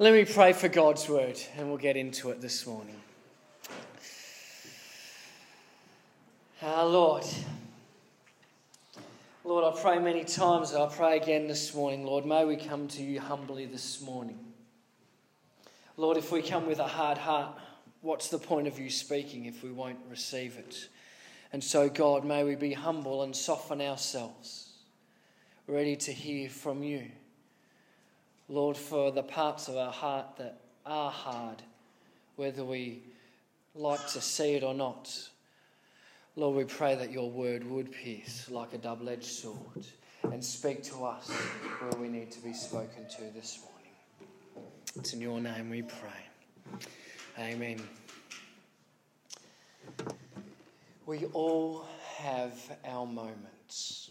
Let me pray for God's word and we'll get into it this morning. Our Lord, Lord, I pray many times, I pray again this morning, Lord, may we come to you humbly this morning. Lord, if we come with a hard heart, what's the point of you speaking if we won't receive it? And so, God, may we be humble and soften ourselves, ready to hear from you. Lord, for the parts of our heart that are hard, whether we like to see it or not, Lord, we pray that your word would pierce like a double edged sword and speak to us where we need to be spoken to this morning. It's in your name we pray. Amen. We all have our moments.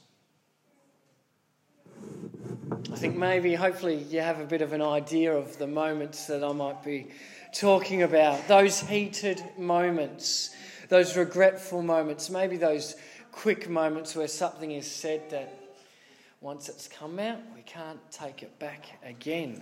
I think maybe, hopefully, you have a bit of an idea of the moments that I might be talking about. Those heated moments, those regretful moments, maybe those quick moments where something is said that once it's come out, we can't take it back again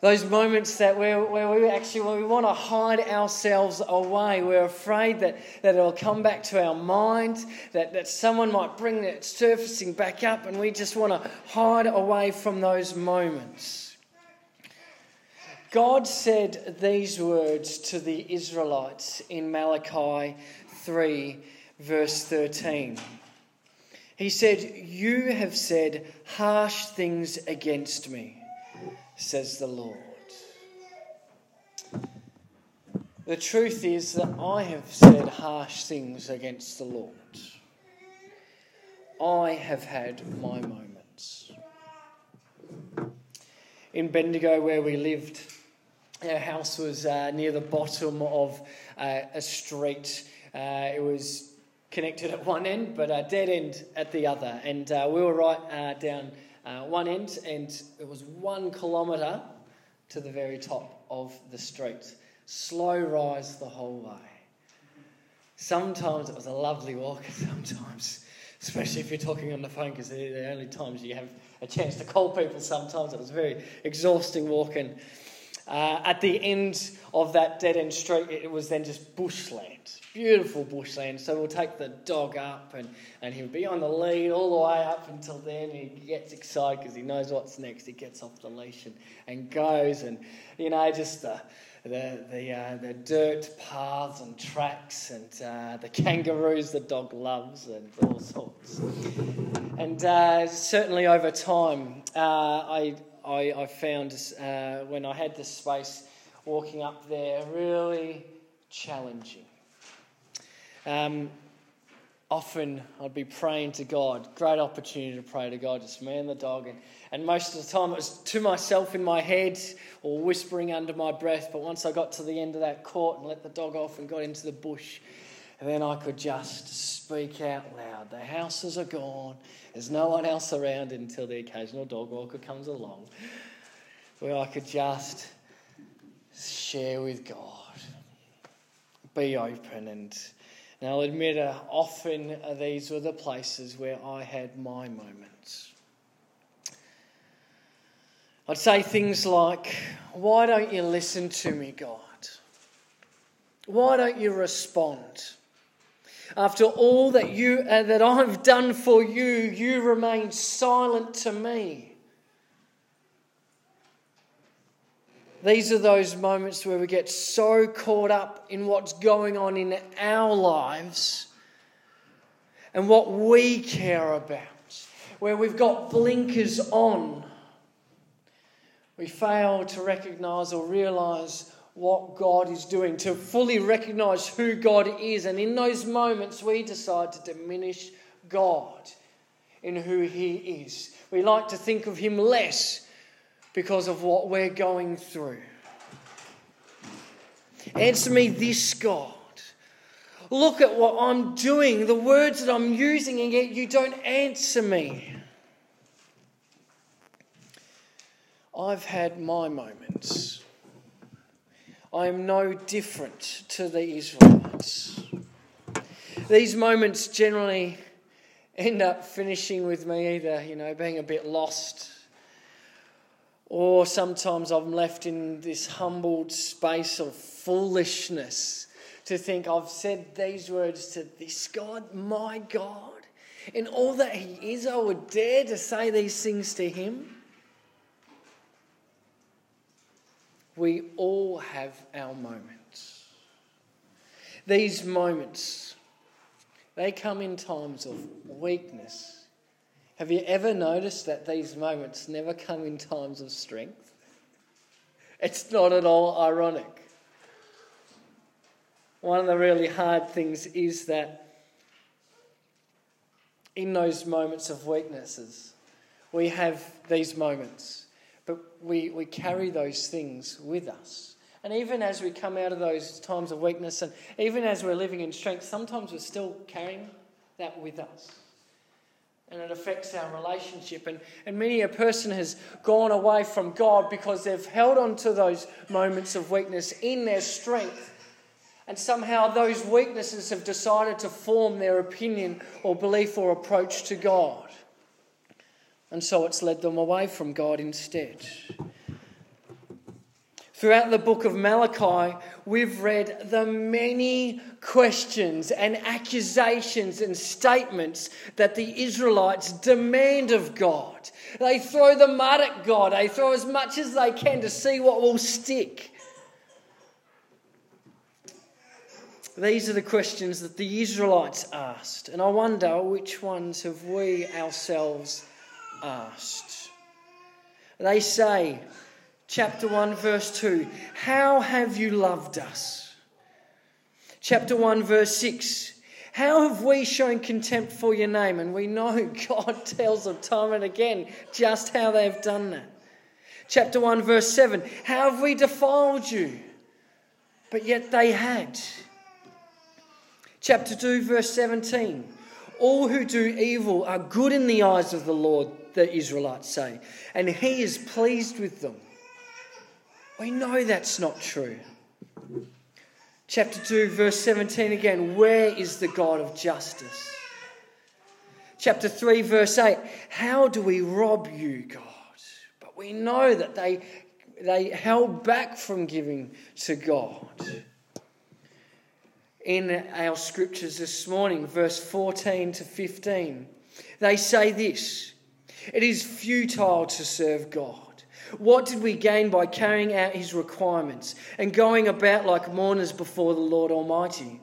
those moments that where, where we actually we want to hide ourselves away. We're afraid that, that it'll come back to our mind that, that someone might bring it surfacing back up and we just want to hide away from those moments. God said these words to the israelites in malachi 3 verse 13 he said you have said harsh things against me says the Lord. The truth is that I have said harsh things against the Lord. I have had my moments. In Bendigo, where we lived, our house was uh, near the bottom of uh, a street. Uh, it was connected at one end, but a dead end at the other. And uh, we were right uh, down uh, one end, and it was one kilometre to the very top of the street. Slow rise the whole way. Sometimes it was a lovely walk, sometimes, especially if you're talking on the phone, because they're the only times you have a chance to call people. Sometimes it was very exhausting walking. Uh, at the end of that dead end street, it was then just bushland, beautiful bushland. So we'll take the dog up, and, and he'll be on the lead all the way up until then. He gets excited because he knows what's next. He gets off the leash and, and goes, and you know, just the the the, uh, the dirt paths and tracks, and uh, the kangaroos the dog loves, and all sorts. And uh, certainly over time, uh, I I, I found uh, when I had the space walking up there really challenging. Um, often I'd be praying to God, great opportunity to pray to God, just me and the dog. And, and most of the time it was to myself in my head or whispering under my breath. But once I got to the end of that court and let the dog off and got into the bush, and then I could just speak out loud. The houses are gone. There's no one else around until the occasional dog walker comes along, where I could just share with God, be open. And, and I'll admit, uh, often these were the places where I had my moments. I'd say things like, Why don't you listen to me, God? Why don't you respond? After all that, you, uh, that I've done for you, you remain silent to me. These are those moments where we get so caught up in what's going on in our lives and what we care about, where we've got blinkers on. We fail to recognize or realize what God is doing, to fully recognize who God is. And in those moments, we decide to diminish God in who He is. We like to think of Him less because of what we're going through. Answer me this, God. Look at what I'm doing, the words that I'm using, and yet you don't answer me. I've had my moments. I am no different to the Israelites. These moments generally end up finishing with me either, you know, being a bit lost Or sometimes I'm left in this humbled space of foolishness to think I've said these words to this God, my God. In all that He is, I would dare to say these things to Him. We all have our moments. These moments, they come in times of weakness. Have you ever noticed that these moments never come in times of strength? It's not at all ironic. One of the really hard things is that in those moments of weaknesses, we have these moments, we, we carry those things with us. And even as we come out of those times of weakness, and even as we're living in strength, sometimes we're still carrying that with us. And it affects our relationship. And, and many a person has gone away from God because they've held on to those moments of weakness in their strength and somehow those weaknesses have decided to form their opinion or belief or approach to God. And so it's led them away from God instead. Throughout the book of Malachi, we've read the many questions and accusations and statements that the Israelites demand of God. They throw the mud at God, they throw as much as they can to see what will stick. These are the questions that the Israelites asked, and I wonder which ones have we ourselves asked. They say, chapter 1, verse 2, How have you loved us? Chapter 1, verse 6, How have we shown contempt for your name? And we know God tells them time and again just how they've done that. Chapter 1, verse 7, How have we defiled you? But yet they had. Chapter 2, verse 17. All who do evil are good in the eyes of the Lord, the Israelites say, and he is pleased with them. We know that's not true. Chapter 2, verse 17 again. Where is the God of justice? Chapter 3, verse 8. How do we rob you, God? But we know that they, they held back from giving to God in our scriptures this morning, verse 14 to 15. They say this It is futile to serve God. What did we gain by carrying out his requirements and going about like mourners before the Lord Almighty?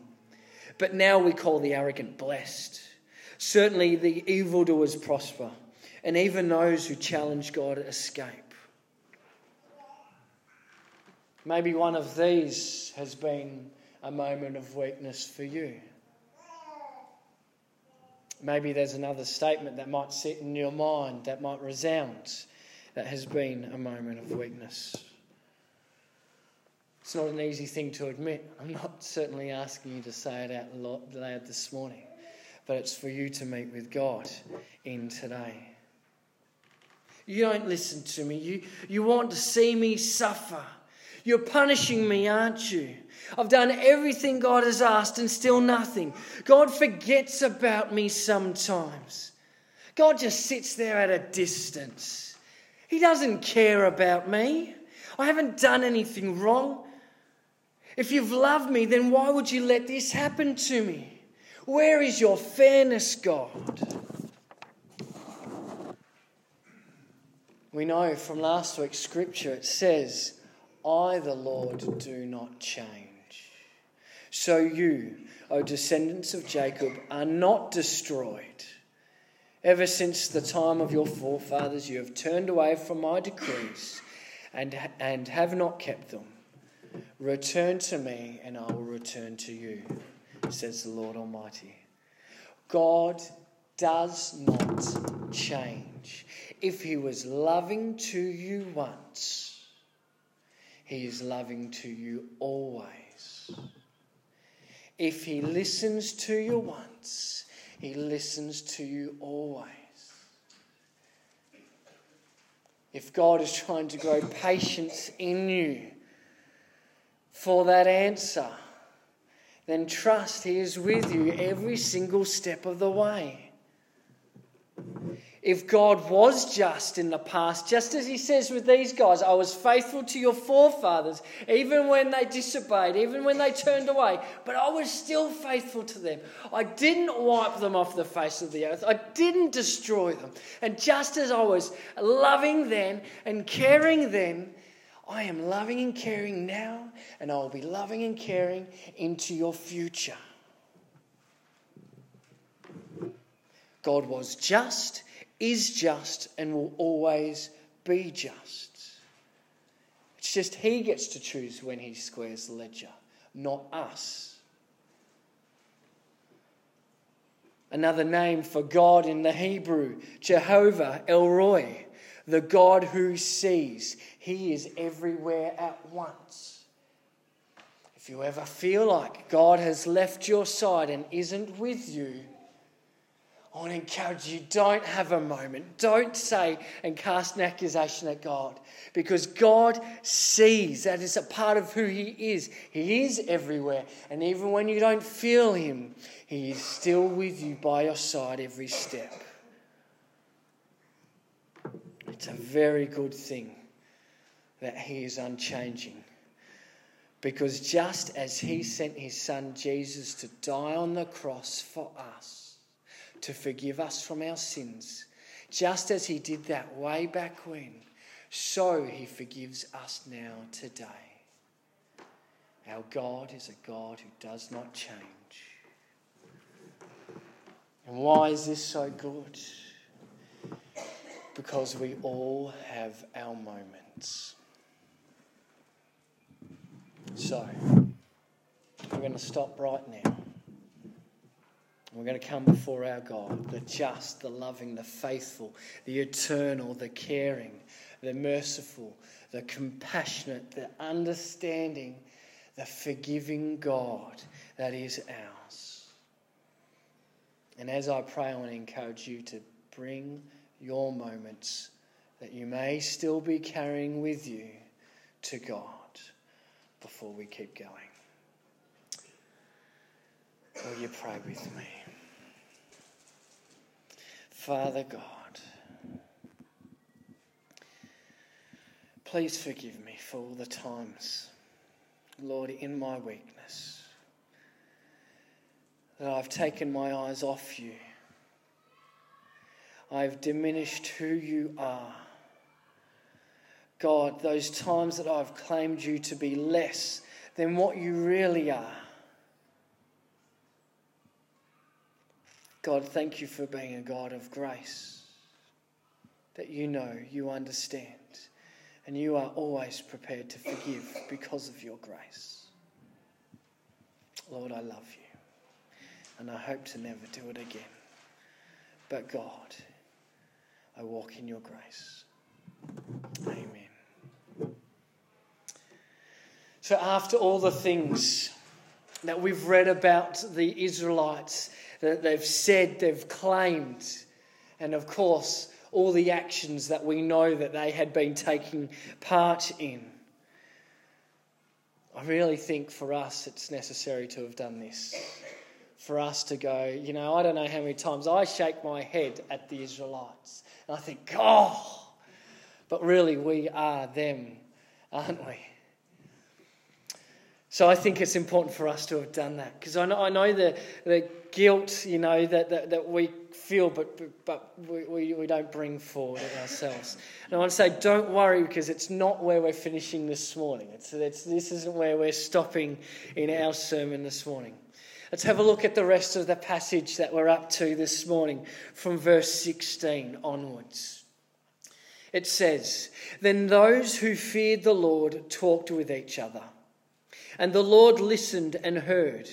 But now we call the arrogant blessed. Certainly the evildoers prosper, and even those who challenge God escape. Maybe one of these has been a moment of weakness for you. Maybe there's another statement that might sit in your mind, that might resound, that has been a moment of weakness. It's not an easy thing to admit. I'm not certainly asking you to say it out loud this morning, but it's for you to meet with God in today. You don't listen to me. You, you want to see me suffer. You're punishing me, aren't you? I've done everything God has asked and still nothing. God forgets about me sometimes. God just sits there at a distance. He doesn't care about me. I haven't done anything wrong. If you've loved me, then why would you let this happen to me? Where is your fairness, God? We know from last week's scripture it says, I, the Lord, do not change. So you, O descendants of Jacob, are not destroyed. Ever since the time of your forefathers, you have turned away from my decrees and, and have not kept them. Return to me, and I will return to you, says the Lord Almighty. God does not change. If He was loving to you once, He is loving to you always. If he listens to you once, he listens to you always. If God is trying to grow patience in you for that answer, then trust He is with you every single step of the way. If God was just in the past, just as he says with these guys, I was faithful to your forefathers, even when they disobeyed, even when they turned away, but I was still faithful to them. I didn't wipe them off the face of the earth, I didn't destroy them. And just as I was loving them and caring them, I am loving and caring now, and I will be loving and caring into your future. God was just is just and will always be just. It's just He gets to choose when He squares the ledger, not us. Another name for God in the Hebrew, Jehovah El Roi, the God who sees. He is everywhere at once. If you ever feel like God has left your side and isn't with you, I want to encourage you don't have a moment. Don't say and cast an accusation at God because God sees. That is a part of who He is. He is everywhere. And even when you don't feel Him, He is still with you by your side every step. It's a very good thing that He is unchanging. Because just as He sent His Son Jesus to die on the cross for us, to forgive us from our sins. Just as he did that way back when, so he forgives us now today. Our God is a God who does not change. And why is this so good? Because we all have our moments. So, we're going to stop right now. We're going to come before our God, the just, the loving, the faithful, the eternal, the caring, the merciful, the compassionate, the understanding, the forgiving God that is ours. And as I pray, I want to encourage you to bring your moments that you may still be carrying with you to God before we keep going. Will you pray with me? Father God, please forgive me for all the times, Lord, in my weakness, that I've taken my eyes off you. I've diminished who you are. God, those times that I've claimed you to be less than what you really are. God, thank you for being a God of grace, that you know, you understand, and you are always prepared to forgive because of your grace. Lord, I love you, and I hope to never do it again. But God, I walk in your grace. Amen. So, after all the things that we've read about the Israelites that they've said, they've claimed, and of course, all the actions that we know that they had been taking part in. I really think for us it's necessary to have done this. For us to go, you know, I don't know how many times I shake my head at the Israelites and I think, oh, but really we are them, aren't we? So I think it's important for us to have done that because I know, I know the, the guilt, you know, that, that, that we feel, but, but we, we, don't bring forward ourselves. And I want to say, don't worry because it's not where we're finishing this morning. It's, it's, this isn't where we're stopping in our sermon this morning. Let's have a look at the rest of the passage that we're up to this morning from verse 16 onwards. It says, Then those who feared the Lord talked with each other and the Lord listened and heard.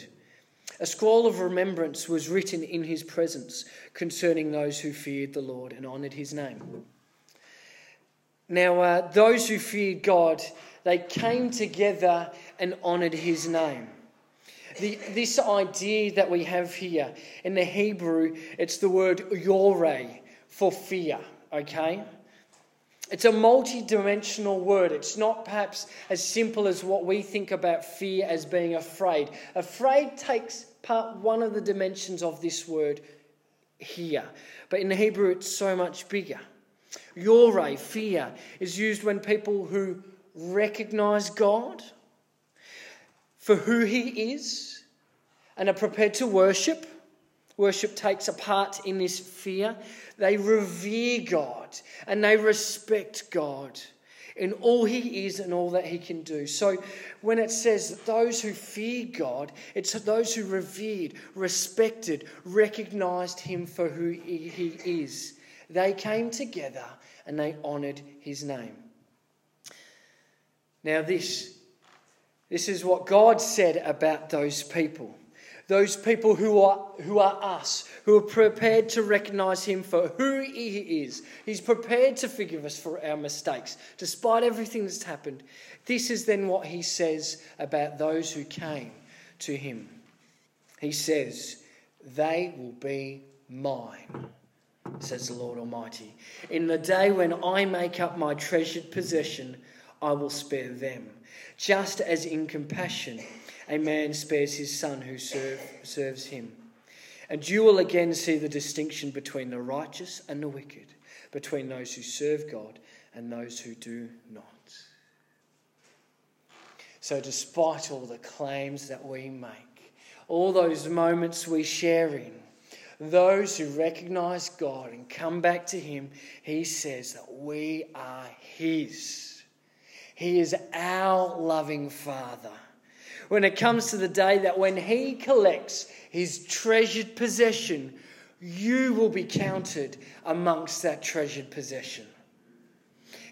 A scroll of remembrance was written in his presence concerning those who feared the Lord and honoured his name. Now, uh, those who feared God, they came together and honoured his name. The, this idea that we have here in the Hebrew, it's the word yoreh for fear, okay? It's a multi dimensional word. It's not perhaps as simple as what we think about fear as being afraid. Afraid takes part one of the dimensions of this word here, but in Hebrew it's so much bigger. Yore, fear, is used when people who recognize God for who He is and are prepared to worship. Worship takes a part in this fear. They revere God and they respect God in all he is and all that he can do. So when it says that those who fear God, it's those who revered, respected, recognized him for who he is. They came together and they honored his name. Now, this, this is what God said about those people. Those people who are, who are us, who are prepared to recognize Him for who He is. He's prepared to forgive us for our mistakes, despite everything that's happened. This is then what He says about those who came to Him. He says, They will be mine, says the Lord Almighty. In the day when I make up my treasured possession, I will spare them, just as in compassion a man spares his son who serve, serves him. And you will again see the distinction between the righteous and the wicked, between those who serve God and those who do not. So, despite all the claims that we make, all those moments we share in, those who recognize God and come back to Him, He says that we are His. He is our loving Father when it comes to the day that when he collects his treasured possession, you will be counted amongst that treasured possession.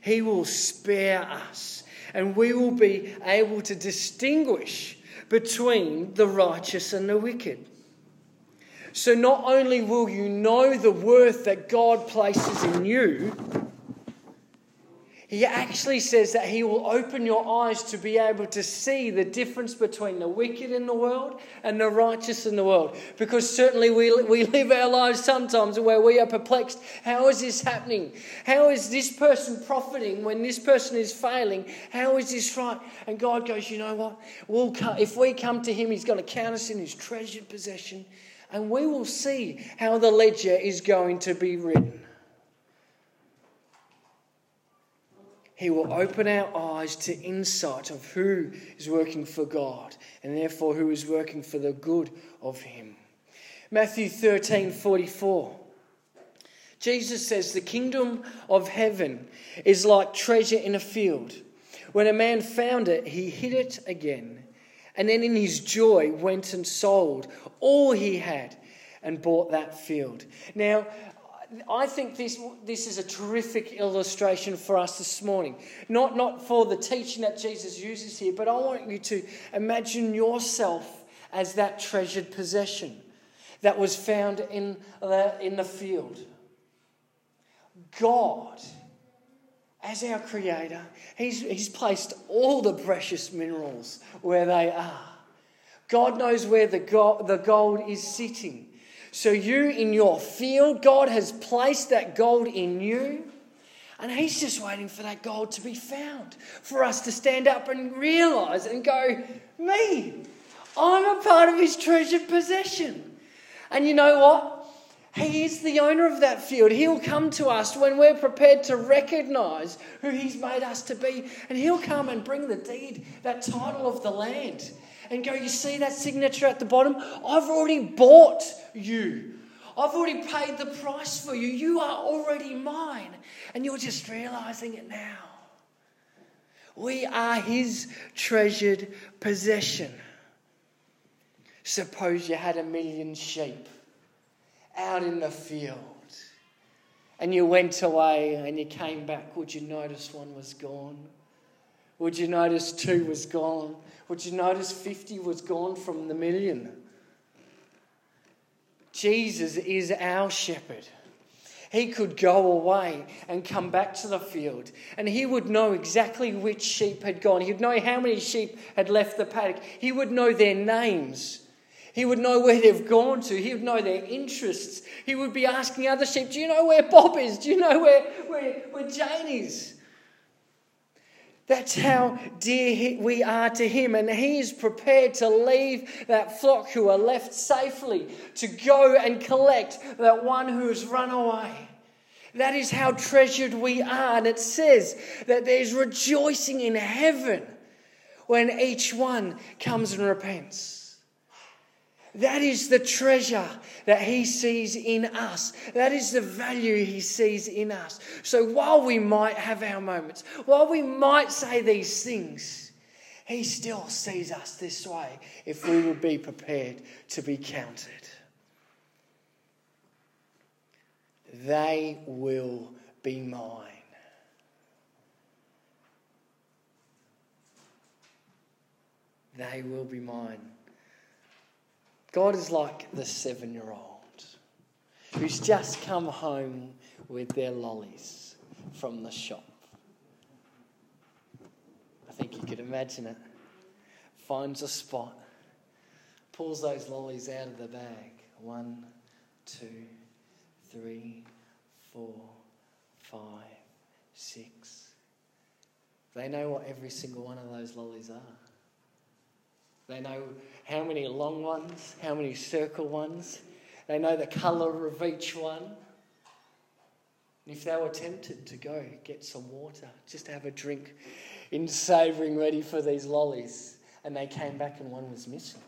He will spare us, and we will be able to distinguish between the righteous and the wicked. So, not only will you know the worth that God places in you, he actually says that He will open your eyes to be able to see the difference between the wicked in the world and the righteous in the world. Because certainly we, we live our lives sometimes where we are perplexed. How is this happening? How is this person profiting when this person is failing? How is this right? And God goes, you know what? We'll come, if we come to Him, He's going to count us in His treasured possession. And we will see how the ledger is going to be written. He will open our eyes to insight of who is working for God and therefore who is working for the good of Him. Matthew 13 44. Jesus says, The kingdom of heaven is like treasure in a field. When a man found it, he hid it again. And then in his joy went and sold all he had and bought that field. Now, I think this, this is a terrific illustration for us this morning. Not, not for the teaching that Jesus uses here, but I want you to imagine yourself as that treasured possession that was found in the, in the field. God, as our Creator, he's, he's placed all the precious minerals where they are. God knows where the the gold is sitting. So, you in your field, God has placed that gold in you. And He's just waiting for that gold to be found, for us to stand up and realize and go, Me, I'm a part of His treasured possession. And you know what? He is the owner of that field. He'll come to us when we're prepared to recognize who He's made us to be. And He'll come and bring the deed, that title of the land and go, You see that signature at the bottom? I've already bought you. I've already paid the price for you. You are already mine. And you're just realizing it now. We are his treasured possession. Suppose you had a million sheep out in the field and you went away and you came back. Would you notice one was gone? Would you notice two was gone? Would you notice 50 was gone from the million? Jesus is our shepherd. He could go away and come back to the field, and he would know exactly which sheep had gone. He'd know how many sheep had left the paddock. He would know their names. He would know where they've gone to. He would know their interests. He would be asking other sheep, Do you know where Bob is? Do you know where, where, where Jane is? That's how dear we are to Him. And He is prepared to leave that flock who are left safely to go and collect that one who has run away. That is how treasured we are. And it says that there's rejoicing in heaven when each one comes and repents. That is the treasure that he sees in us. That is the value he sees in us. So while we might have our moments, while we might say these things, he still sees us this way if we will be prepared to be counted. They will be mine. They will be mine. God is like the seven year old who's just come home with their lollies from the shop. I think you could imagine it. Finds a spot, pulls those lollies out of the bag. One, two, three, four, five, six. They know what every single one of those lollies are. They know how many long ones, how many circle ones. They know the colour of each one. And if they were tempted to go get some water, just have a drink in savouring ready for these lollies, and they came back and one was missing,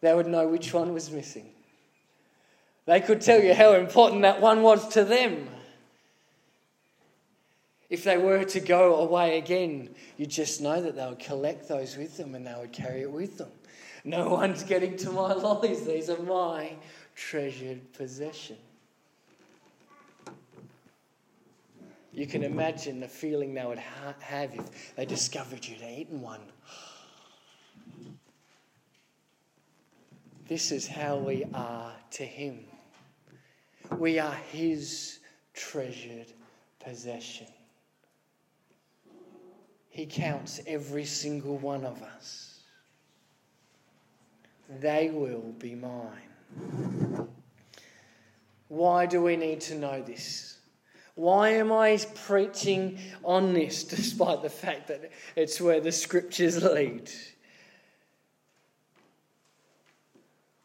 they would know which one was missing. They could tell you how important that one was to them. If they were to go away again, you just know that they would collect those with them and they would carry it with them. No one's getting to my lollies, these are my treasured possession. You can imagine the feeling they would ha- have if they discovered you'd eaten one. This is how we are to Him. We are His treasured possession. He counts every single one of us. They will be mine. Why do we need to know this? Why am I preaching on this despite the fact that it's where the scriptures lead?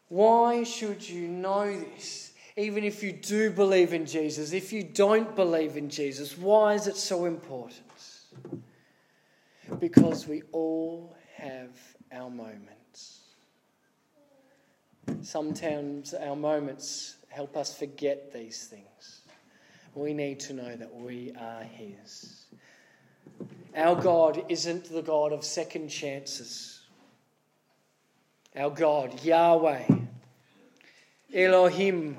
Why should you know this? Even if you do believe in Jesus, if you don't believe in Jesus, why is it so important? Because we all have our moments. Sometimes our moments help us forget these things. We need to know that we are His. Our God isn't the God of second chances. Our God, Yahweh, Elohim,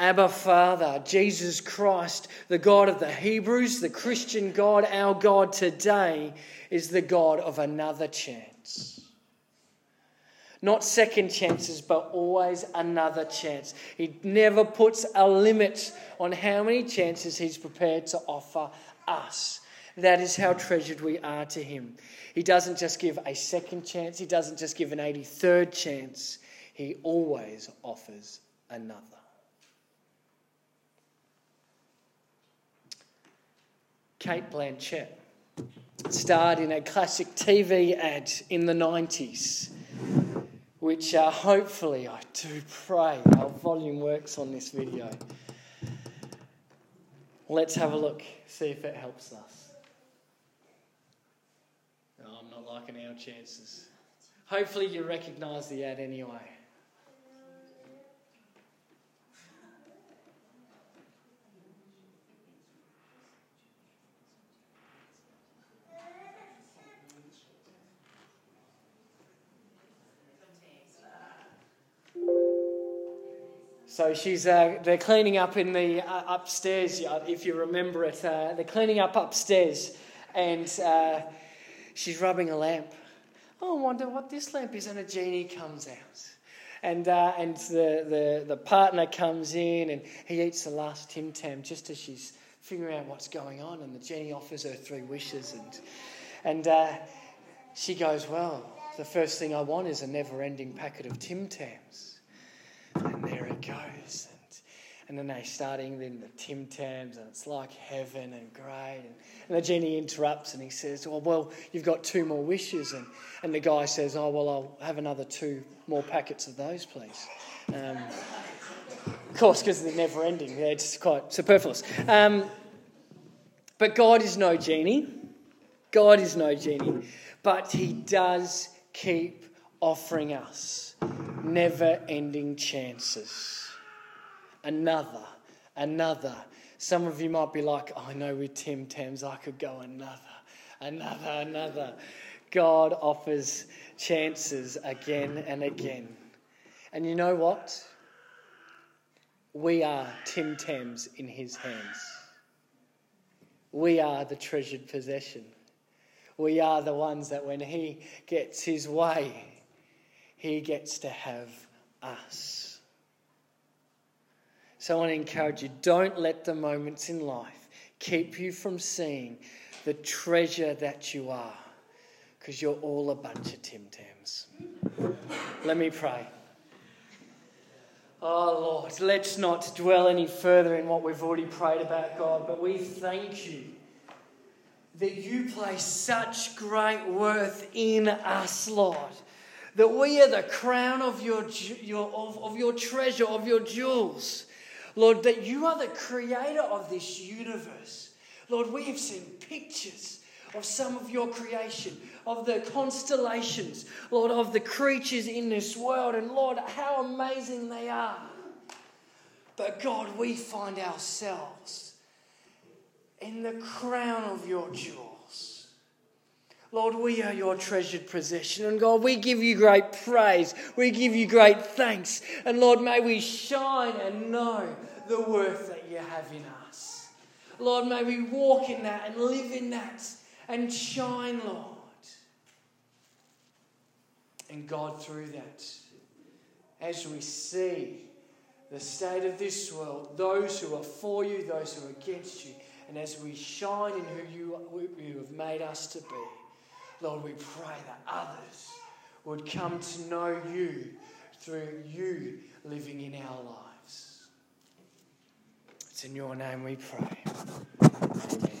Abba Father, Jesus Christ, the God of the Hebrews, the Christian God, our God today is the God of another chance. Not second chances, but always another chance. He never puts a limit on how many chances He's prepared to offer us. That is how treasured we are to Him. He doesn't just give a second chance, He doesn't just give an 83rd chance, He always offers another. Cate Blanchett starred in a classic TV ad in the 90s, which uh, hopefully, I do pray, our volume works on this video. Let's have a look, see if it helps us. No, I'm not liking our chances. Hopefully, you recognise the ad anyway. So she's uh, they're cleaning up in the uh, upstairs. If you remember it, uh, they're cleaning up upstairs, and uh, she's rubbing a lamp. Oh, I wonder what this lamp is. And a genie comes out, and uh, and the, the the partner comes in, and he eats the last Tim Tam just as she's figuring out what's going on. And the genie offers her three wishes, and and uh, she goes, well, the first thing I want is a never-ending packet of Tim Tams. And goes. And, And then they start in the Tim Tams, and it's like heaven and great. And, and the genie interrupts and he says, Oh, well, you've got two more wishes. And, and the guy says, Oh, well, I'll have another two more packets of those, please. Um, of course, because they're never ending, it's quite superfluous. Um, but God is no genie. God is no genie. But He does keep offering us never ending chances. Another, another. Some of you might be like, oh, I know with Tim Tams I could go another, another, another. God offers chances again and again. And you know what? We are Tim Tams in his hands. We are the treasured possession. We are the ones that when he gets his way, he gets to have us. So I want to encourage you don't let the moments in life keep you from seeing the treasure that you are, because you're all a bunch of Tim Tams. Let me pray. Oh Lord, let's not dwell any further in what we've already prayed about, God, but we thank you that you place such great worth in us, Lord. That we are the crown of your, your, of, of your treasure, of your jewels. Lord, that you are the creator of this universe. Lord, we have seen pictures of some of your creation, of the constellations, Lord, of the creatures in this world. And Lord, how amazing they are. But God, we find ourselves in the crown of your jewels. Lord, we are your treasured possession. And God, we give you great praise. We give you great thanks. And Lord, may we shine and know the worth that you have in us. Lord, may we walk in that and live in that and shine, Lord. And God, through that, as we see the state of this world, those who are for you, those who are against you, and as we shine in who you, you have made us to be, Lord, we pray that others would come to know you through you living in our lives. It's in your name we pray. Amen.